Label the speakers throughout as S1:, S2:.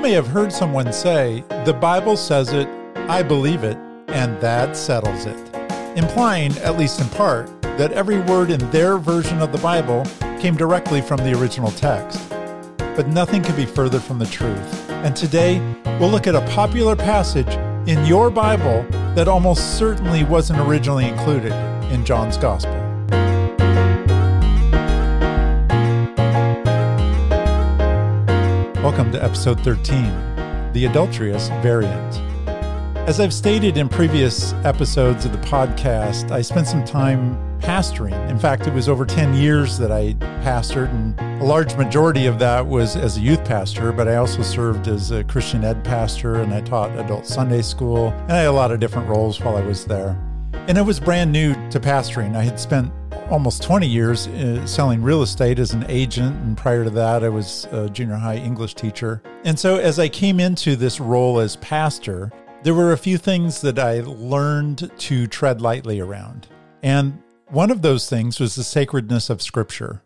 S1: may have heard someone say, The Bible says it, I believe it, and that settles it, implying, at least in part, that every word in their version of the Bible came directly from the original text. But nothing could be further from the truth. And today, we'll look at a popular passage in your Bible that almost certainly wasn't originally included in John's Gospel. Welcome to episode 13 The Adulterous Variant. As I've stated in previous episodes of the podcast, I spent some time pastoring. In fact, it was over 10 years that I pastored, and a large majority of that was as a youth pastor, but I also served as a Christian ed pastor and I taught adult Sunday school, and I had a lot of different roles while I was there. And it was brand new to pastoring. I had spent almost 20 years uh, selling real estate as an agent. And prior to that, I was a junior high English teacher. And so as I came into this role as pastor, there were a few things that I learned to tread lightly around. And one of those things was the sacredness of Scripture.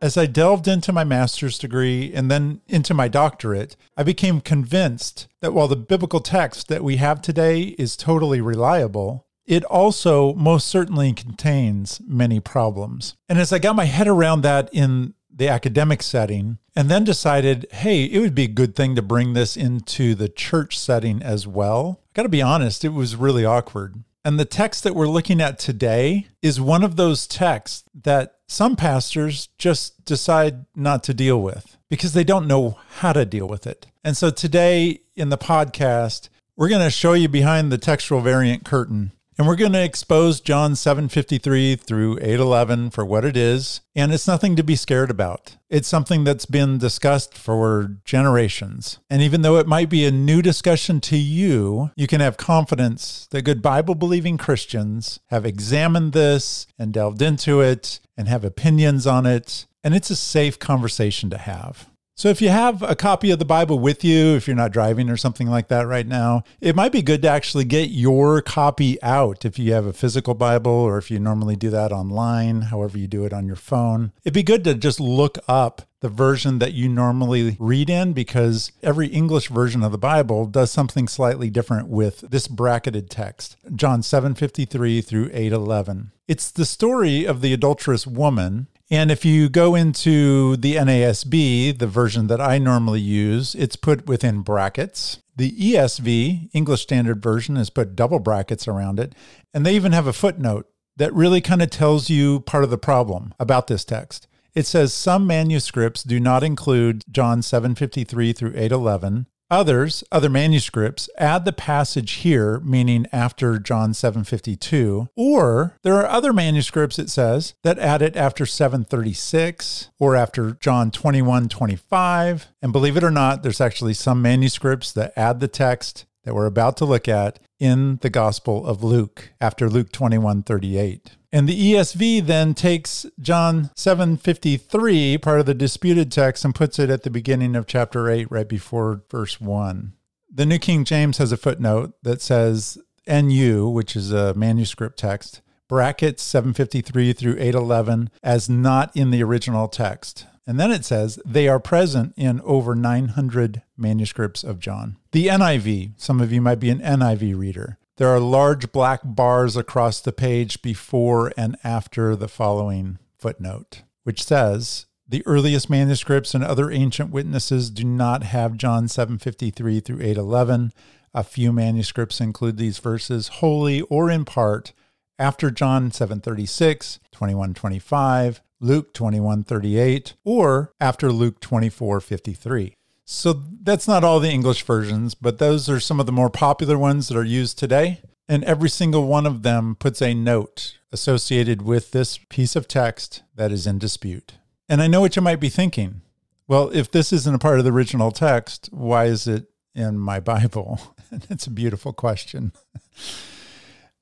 S1: As I delved into my master's degree and then into my doctorate, I became convinced that while the biblical text that we have today is totally reliable, it also most certainly contains many problems. And as I got my head around that in the academic setting, and then decided, hey, it would be a good thing to bring this into the church setting as well. I got to be honest, it was really awkward. And the text that we're looking at today is one of those texts that some pastors just decide not to deal with because they don't know how to deal with it. And so today in the podcast, we're going to show you behind the textual variant curtain and we're going to expose John 753 through 811 for what it is, and it's nothing to be scared about. It's something that's been discussed for generations. And even though it might be a new discussion to you, you can have confidence that good Bible believing Christians have examined this and delved into it and have opinions on it, and it's a safe conversation to have. So, if you have a copy of the Bible with you, if you're not driving or something like that right now, it might be good to actually get your copy out if you have a physical Bible or if you normally do that online, however you do it on your phone. It'd be good to just look up the version that you normally read in because every English version of the Bible does something slightly different with this bracketed text. John 7:53 through 8:11. It's the story of the adulterous woman and if you go into the NASB, the version that I normally use, it's put within brackets. The ESV, English Standard Version, has put double brackets around it. And they even have a footnote that really kind of tells you part of the problem about this text. It says some manuscripts do not include John 753 through 811, Others, other manuscripts, add the passage here, meaning after John 752, or there are other manuscripts, it says, that add it after 736 or after John 21 25. And believe it or not, there's actually some manuscripts that add the text that we're about to look at in the Gospel of Luke after Luke 21 38. And the ESV then takes John 7:53, part of the disputed text, and puts it at the beginning of chapter 8, right before verse 1. The New King James has a footnote that says NU, which is a manuscript text, brackets 753 through 811 as not in the original text. And then it says they are present in over 900 manuscripts of John. The NIV, some of you might be an NIV reader. There are large black bars across the page before and after the following footnote, which says the earliest manuscripts and other ancient witnesses do not have John 753 through 811. A few manuscripts include these verses wholly or in part after John 736, 2125, Luke 2138, or after Luke 2453. So that's not all the English versions, but those are some of the more popular ones that are used today. And every single one of them puts a note associated with this piece of text that is in dispute. And I know what you might be thinking. Well, if this isn't a part of the original text, why is it in my Bible? It's a beautiful question.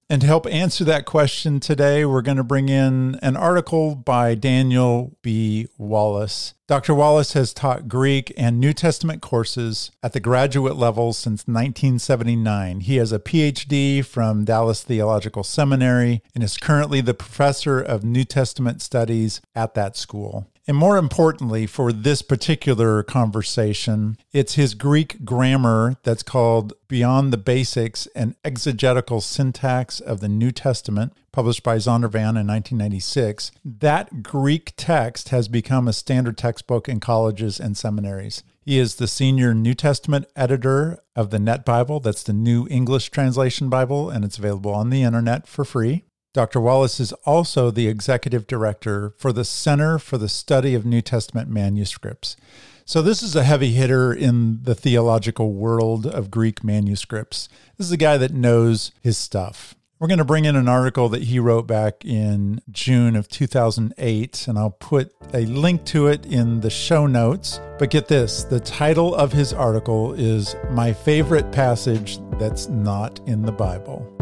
S1: And to help answer that question today, we're going to bring in an article by Daniel B. Wallace. Dr. Wallace has taught Greek and New Testament courses at the graduate level since 1979. He has a PhD from Dallas Theological Seminary and is currently the professor of New Testament studies at that school. And more importantly, for this particular conversation, it's his Greek grammar that's called Beyond the Basics An Exegetical Syntax of the New Testament, published by Zondervan in 1996. That Greek text has become a standard textbook in colleges and seminaries. He is the senior New Testament editor of the Net Bible. That's the New English Translation Bible, and it's available on the internet for free. Dr. Wallace is also the executive director for the Center for the Study of New Testament Manuscripts. So, this is a heavy hitter in the theological world of Greek manuscripts. This is a guy that knows his stuff. We're going to bring in an article that he wrote back in June of 2008, and I'll put a link to it in the show notes. But get this the title of his article is My Favorite Passage That's Not in the Bible.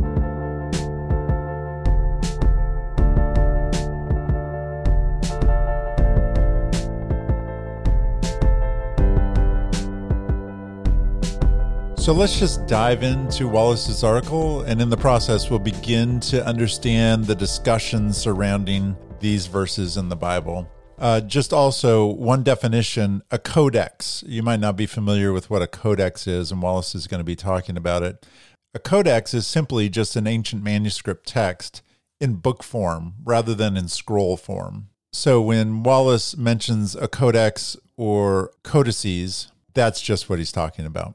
S1: So let's just dive into Wallace's article, and in the process, we'll begin to understand the discussion surrounding these verses in the Bible. Uh, just also one definition a codex. You might not be familiar with what a codex is, and Wallace is going to be talking about it. A codex is simply just an ancient manuscript text in book form rather than in scroll form. So when Wallace mentions a codex or codices, that's just what he's talking about.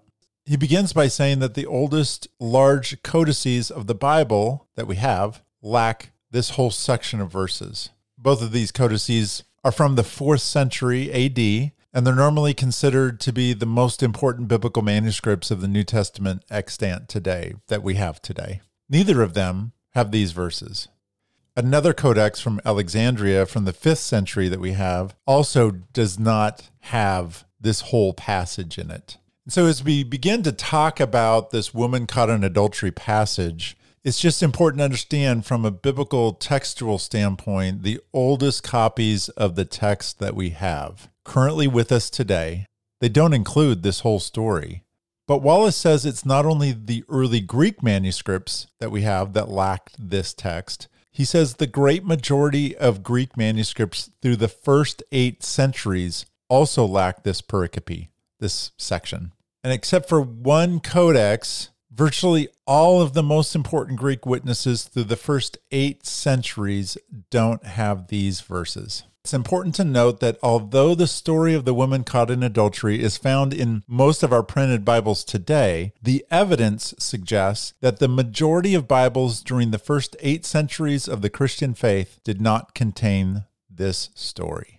S1: He begins by saying that the oldest large codices of the Bible that we have lack this whole section of verses. Both of these codices are from the fourth century AD, and they're normally considered to be the most important biblical manuscripts of the New Testament extant today that we have today. Neither of them have these verses. Another codex from Alexandria from the fifth century that we have also does not have this whole passage in it. So, as we begin to talk about this woman caught in adultery passage, it's just important to understand from a biblical textual standpoint the oldest copies of the text that we have currently with us today. They don't include this whole story. But Wallace says it's not only the early Greek manuscripts that we have that lacked this text. He says the great majority of Greek manuscripts through the first eight centuries also lack this pericope, this section. And except for one codex, virtually all of the most important Greek witnesses through the first eight centuries don't have these verses. It's important to note that although the story of the woman caught in adultery is found in most of our printed Bibles today, the evidence suggests that the majority of Bibles during the first eight centuries of the Christian faith did not contain this story.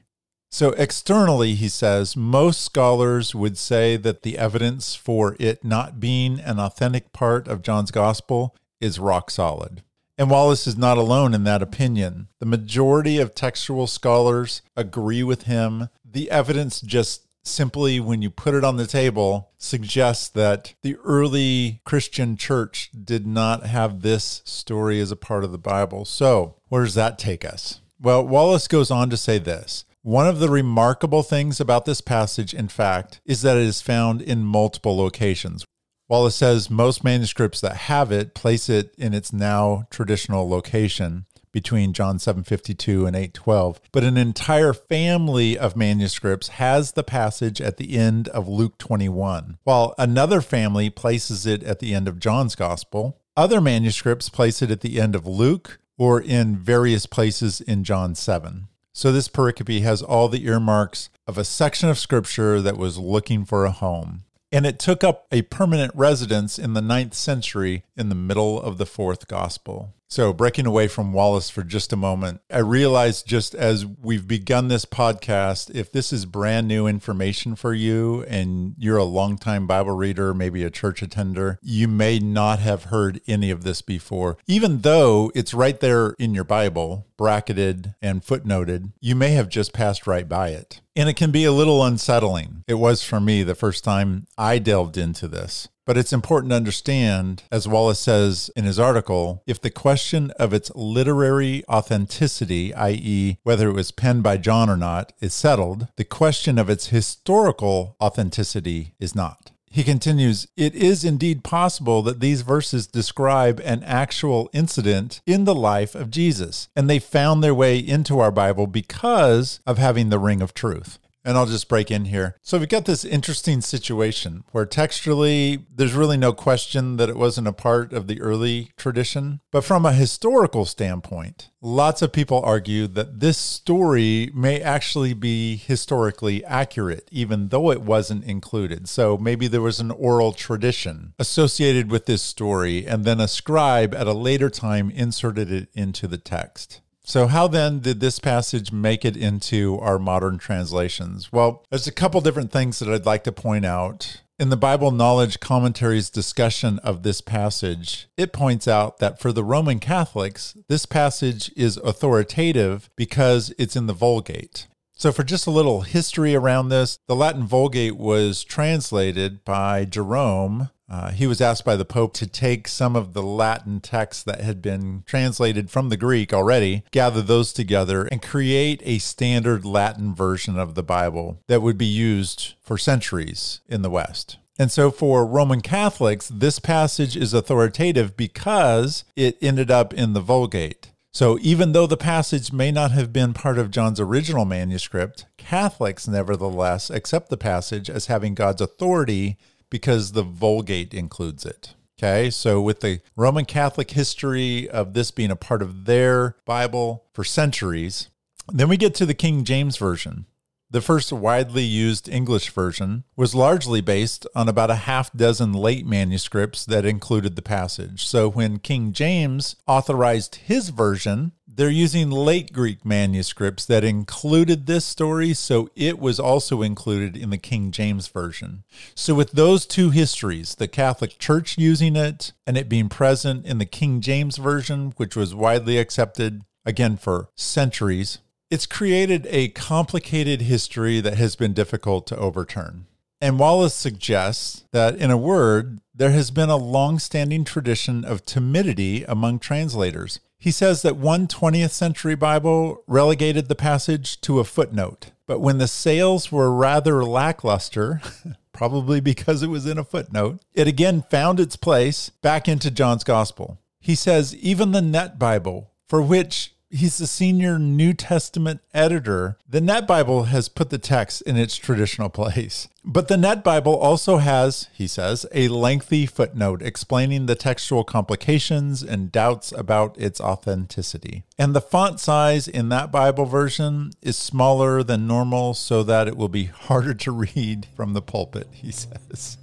S1: So, externally, he says, most scholars would say that the evidence for it not being an authentic part of John's gospel is rock solid. And Wallace is not alone in that opinion. The majority of textual scholars agree with him. The evidence just simply, when you put it on the table, suggests that the early Christian church did not have this story as a part of the Bible. So, where does that take us? Well, Wallace goes on to say this one of the remarkable things about this passage, in fact, is that it is found in multiple locations. While it says most manuscripts that have it place it in its now traditional location between John 752 and 812, but an entire family of manuscripts has the passage at the end of Luke 21, while another family places it at the end of John's gospel. Other manuscripts place it at the end of Luke or in various places in John 7. So this pericope has all the earmarks of a section of scripture that was looking for a home. And it took up a permanent residence in the ninth century in the middle of the fourth gospel. So, breaking away from Wallace for just a moment, I realized just as we've begun this podcast, if this is brand new information for you and you're a longtime Bible reader, maybe a church attender, you may not have heard any of this before. Even though it's right there in your Bible, bracketed and footnoted, you may have just passed right by it. And it can be a little unsettling. It was for me the first time I delved into this. But it's important to understand, as Wallace says in his article, if the question of its literary authenticity, i.e., whether it was penned by John or not, is settled, the question of its historical authenticity is not. He continues, It is indeed possible that these verses describe an actual incident in the life of Jesus, and they found their way into our Bible because of having the ring of truth. And I'll just break in here. So we've got this interesting situation where textually, there's really no question that it wasn't a part of the early tradition. But from a historical standpoint, lots of people argue that this story may actually be historically accurate, even though it wasn't included. So maybe there was an oral tradition associated with this story, and then a scribe at a later time inserted it into the text. So, how then did this passage make it into our modern translations? Well, there's a couple different things that I'd like to point out. In the Bible Knowledge Commentary's discussion of this passage, it points out that for the Roman Catholics, this passage is authoritative because it's in the Vulgate. So, for just a little history around this, the Latin Vulgate was translated by Jerome uh, he was asked by the Pope to take some of the Latin texts that had been translated from the Greek already, gather those together, and create a standard Latin version of the Bible that would be used for centuries in the West. And so for Roman Catholics, this passage is authoritative because it ended up in the Vulgate. So even though the passage may not have been part of John's original manuscript, Catholics nevertheless accept the passage as having God's authority because the Vulgate includes it. Okay, so with the Roman Catholic history of this being a part of their Bible for centuries, then we get to the King James Version. The first widely used English version was largely based on about a half dozen late manuscripts that included the passage. So when King James authorized his version, they're using late Greek manuscripts that included this story, so it was also included in the King James Version. So, with those two histories, the Catholic Church using it and it being present in the King James Version, which was widely accepted again for centuries, it's created a complicated history that has been difficult to overturn. And Wallace suggests that, in a word, there has been a long standing tradition of timidity among translators. He says that one 20th century Bible relegated the passage to a footnote, but when the sales were rather lackluster, probably because it was in a footnote, it again found its place back into John's Gospel. He says even the Net Bible, for which he's the senior New Testament editor. The Net Bible has put the text in its traditional place. But the Net Bible also has, he says, a lengthy footnote explaining the textual complications and doubts about its authenticity. And the font size in that Bible version is smaller than normal so that it will be harder to read from the pulpit, he says.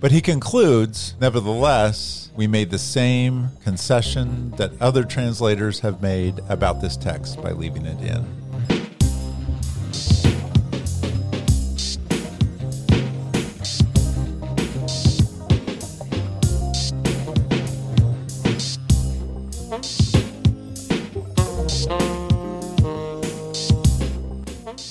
S1: But he concludes, nevertheless, we made the same concession that other translators have made about this text by leaving it in.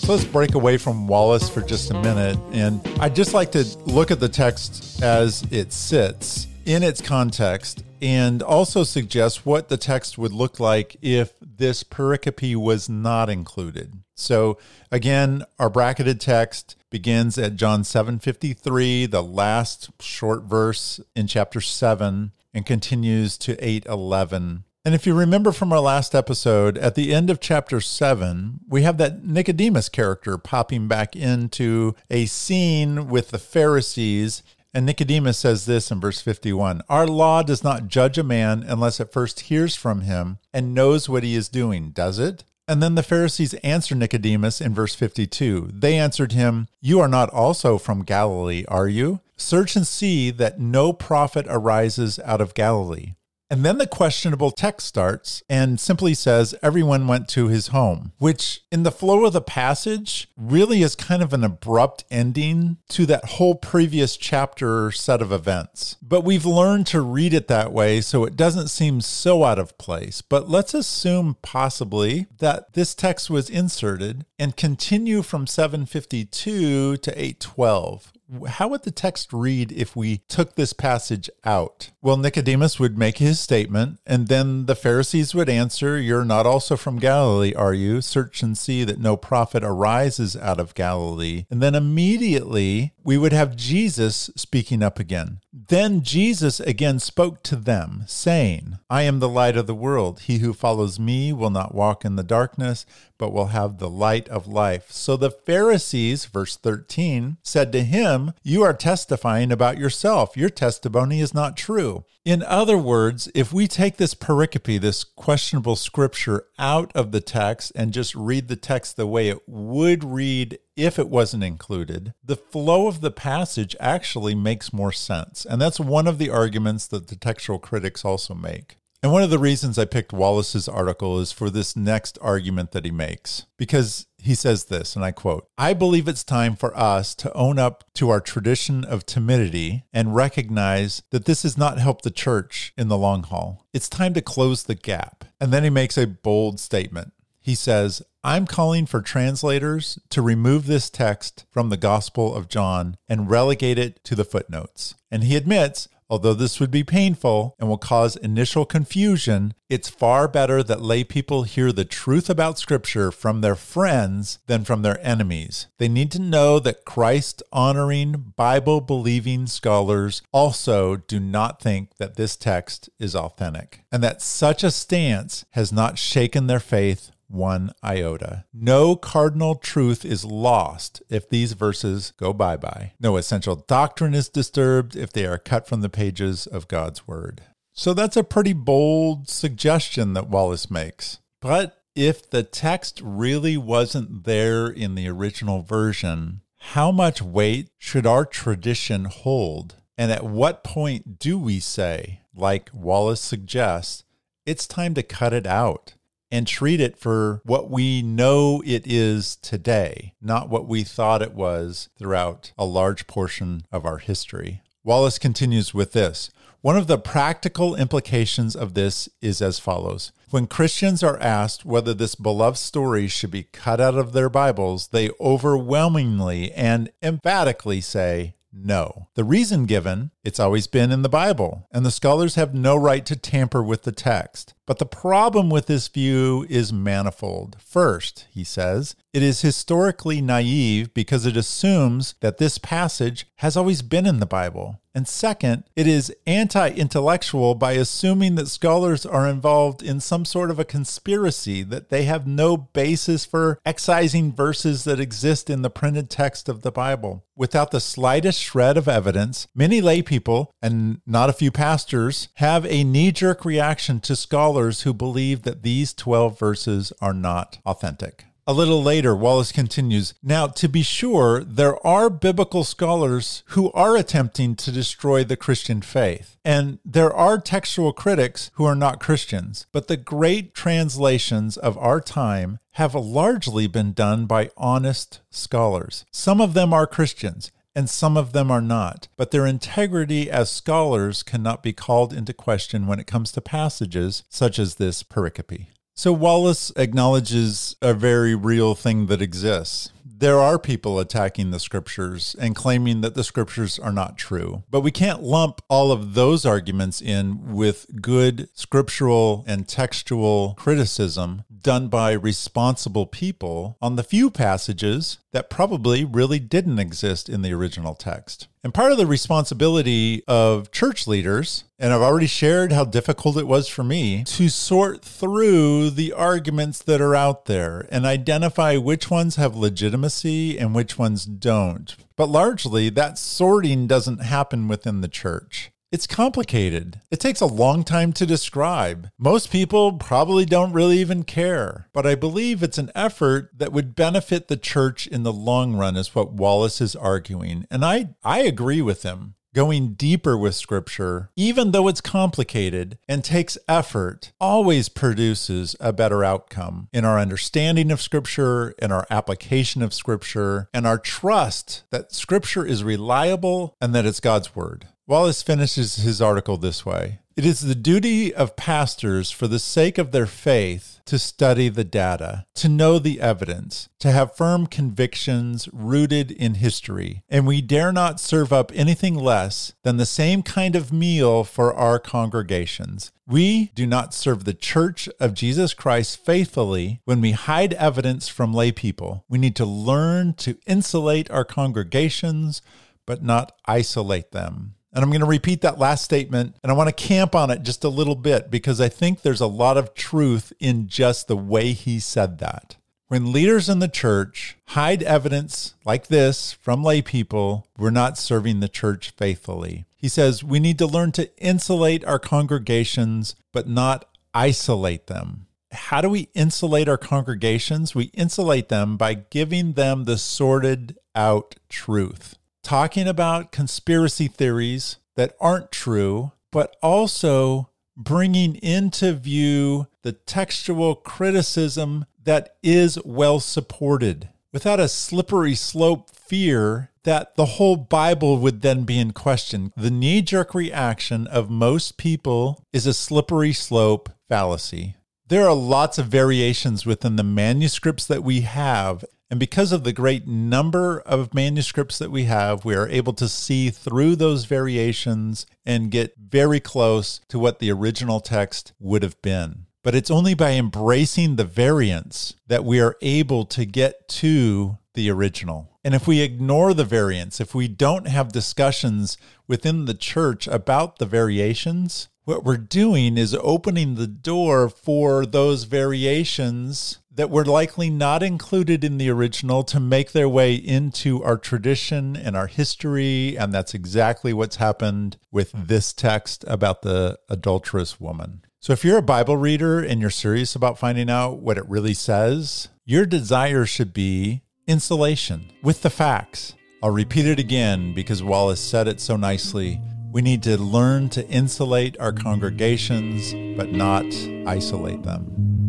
S1: Let's break away from Wallace for just a minute. And I'd just like to look at the text as it sits in its context and also suggest what the text would look like if this pericope was not included. So again, our bracketed text begins at John 7:53, the last short verse in chapter 7 and continues to 8:11 and if you remember from our last episode, at the end of chapter 7, we have that Nicodemus character popping back into a scene with the Pharisees. And Nicodemus says this in verse 51 Our law does not judge a man unless it first hears from him and knows what he is doing, does it? And then the Pharisees answer Nicodemus in verse 52. They answered him, You are not also from Galilee, are you? Search and see that no prophet arises out of Galilee. And then the questionable text starts and simply says, Everyone went to his home, which in the flow of the passage really is kind of an abrupt ending to that whole previous chapter set of events. But we've learned to read it that way so it doesn't seem so out of place. But let's assume possibly that this text was inserted and continue from 752 to 812 how would the text read if we took this passage out? Well, Nicodemus would make his statement, and then the Pharisees would answer, You're not also from Galilee, are you? Search and see that no prophet arises out of Galilee. And then immediately we would have Jesus speaking up again. Then Jesus again spoke to them, saying, I am the light of the world. He who follows me will not walk in the darkness, but will have the light of life. So the Pharisees, verse 13, said to him, You are testifying about yourself. Your testimony is not true. In other words, if we take this pericope, this questionable scripture, out of the text and just read the text the way it would read if it wasn't included, the flow of the passage actually makes more sense. And that's one of the arguments that the textual critics also make. And one of the reasons I picked Wallace's article is for this next argument that he makes, because he says this, and I quote I believe it's time for us to own up to our tradition of timidity and recognize that this has not helped the church in the long haul. It's time to close the gap. And then he makes a bold statement. He says, I'm calling for translators to remove this text from the Gospel of John and relegate it to the footnotes. And he admits, Although this would be painful and will cause initial confusion, it's far better that lay people hear the truth about Scripture from their friends than from their enemies. They need to know that Christ honoring, Bible believing scholars also do not think that this text is authentic, and that such a stance has not shaken their faith one iota. No cardinal truth is lost if these verses go bye bye. No essential doctrine is disturbed if they are cut from the pages of God's Word. So that's a pretty bold suggestion that Wallace makes. But if the text really wasn't there in the original version, how much weight should our tradition hold? And at what point do we say, like Wallace suggests, it's time to cut it out? And treat it for what we know it is today, not what we thought it was throughout a large portion of our history. Wallace continues with this. One of the practical implications of this is as follows. When Christians are asked whether this beloved story should be cut out of their Bibles, they overwhelmingly and emphatically say no. The reason given, it's always been in the Bible, and the scholars have no right to tamper with the text. But the problem with this view is manifold. First, he says, it is historically naive because it assumes that this passage has always been in the Bible. And second, it is anti intellectual by assuming that scholars are involved in some sort of a conspiracy, that they have no basis for excising verses that exist in the printed text of the Bible. Without the slightest shred of evidence, many lay people, and not a few pastors, have a knee jerk reaction to scholars who believe that these 12 verses are not authentic. A little later, Wallace continues Now, to be sure, there are biblical scholars who are attempting to destroy the Christian faith. And there are textual critics who are not Christians. But the great translations of our time have largely been done by honest scholars. Some of them are Christians and some of them are not. But their integrity as scholars cannot be called into question when it comes to passages such as this pericope. So Wallace acknowledges a very real thing that exists. There are people attacking the scriptures and claiming that the scriptures are not true. But we can't lump all of those arguments in with good scriptural and textual criticism done by responsible people on the few passages that probably really didn't exist in the original text. And part of the responsibility of church leaders, and I've already shared how difficult it was for me to sort through the arguments that are out there and identify which ones have legitimacy and which ones don't. But largely, that sorting doesn't happen within the church. It's complicated. It takes a long time to describe. Most people probably don't really even care. But I believe it's an effort that would benefit the church in the long run, is what Wallace is arguing. And I, I agree with him. Going deeper with scripture, even though it's complicated and takes effort, always produces a better outcome in our understanding of scripture, in our application of scripture, and our trust that scripture is reliable and that it's God's word. Wallace finishes his article this way It is the duty of pastors, for the sake of their faith, to study the data, to know the evidence, to have firm convictions rooted in history, and we dare not serve up anything less than the same kind of meal for our congregations. We do not serve the church of Jesus Christ faithfully when we hide evidence from lay people. We need to learn to insulate our congregations but not isolate them. And I'm going to repeat that last statement and I want to camp on it just a little bit because I think there's a lot of truth in just the way he said that. When leaders in the church hide evidence like this from lay people, we're not serving the church faithfully. He says we need to learn to insulate our congregations, but not isolate them. How do we insulate our congregations? We insulate them by giving them the sorted out truth talking about conspiracy theories that aren't true, but also bringing into view the textual criticism that is well supported without a slippery slope fear that the whole Bible would then be in question. The knee jerk reaction of most people is a slippery slope fallacy. There are lots of variations within the manuscripts that we have, and because of the great number of manuscripts that we have, we are able to see through those variations and get very close to what the original text would have been. But it's only by embracing the variants that we are able to get to the original. And if we ignore the variants, if we don't have discussions within the church about the variations, what we're doing is opening the door for those variations that were likely not included in the original to make their way into our tradition and our history. And that's exactly what's happened with this text about the adulterous woman. So, if you're a Bible reader and you're serious about finding out what it really says, your desire should be insulation with the facts. I'll repeat it again because Wallace said it so nicely. We need to learn to insulate our congregations, but not isolate them.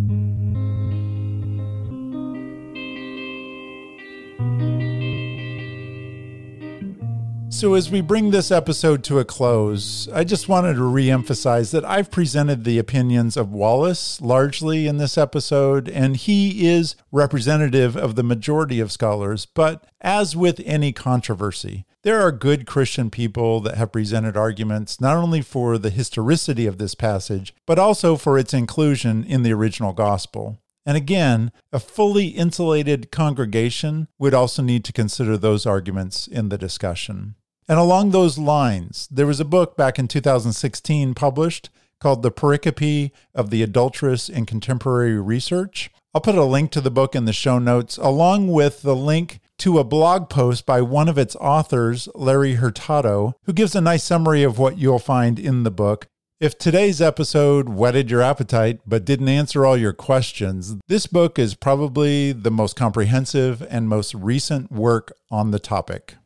S1: So, as we bring this episode to a close, I just wanted to reemphasize that I've presented the opinions of Wallace largely in this episode, and he is representative of the majority of scholars. But as with any controversy, there are good Christian people that have presented arguments not only for the historicity of this passage, but also for its inclusion in the original gospel. And again, a fully insulated congregation would also need to consider those arguments in the discussion. And along those lines, there was a book back in 2016 published called The Pericope of the Adulteress in Contemporary Research. I'll put a link to the book in the show notes, along with the link to a blog post by one of its authors, Larry Hurtado, who gives a nice summary of what you'll find in the book. If today's episode whetted your appetite but didn't answer all your questions, this book is probably the most comprehensive and most recent work on the topic.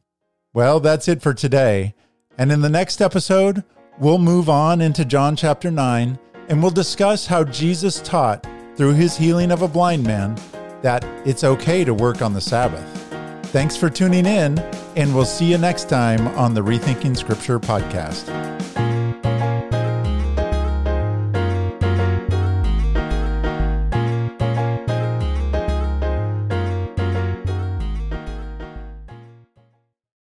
S1: Well, that's it for today. And in the next episode, we'll move on into John chapter 9 and we'll discuss how Jesus taught through his healing of a blind man that it's okay to work on the Sabbath. Thanks for tuning in, and we'll see you next time on the Rethinking Scripture podcast.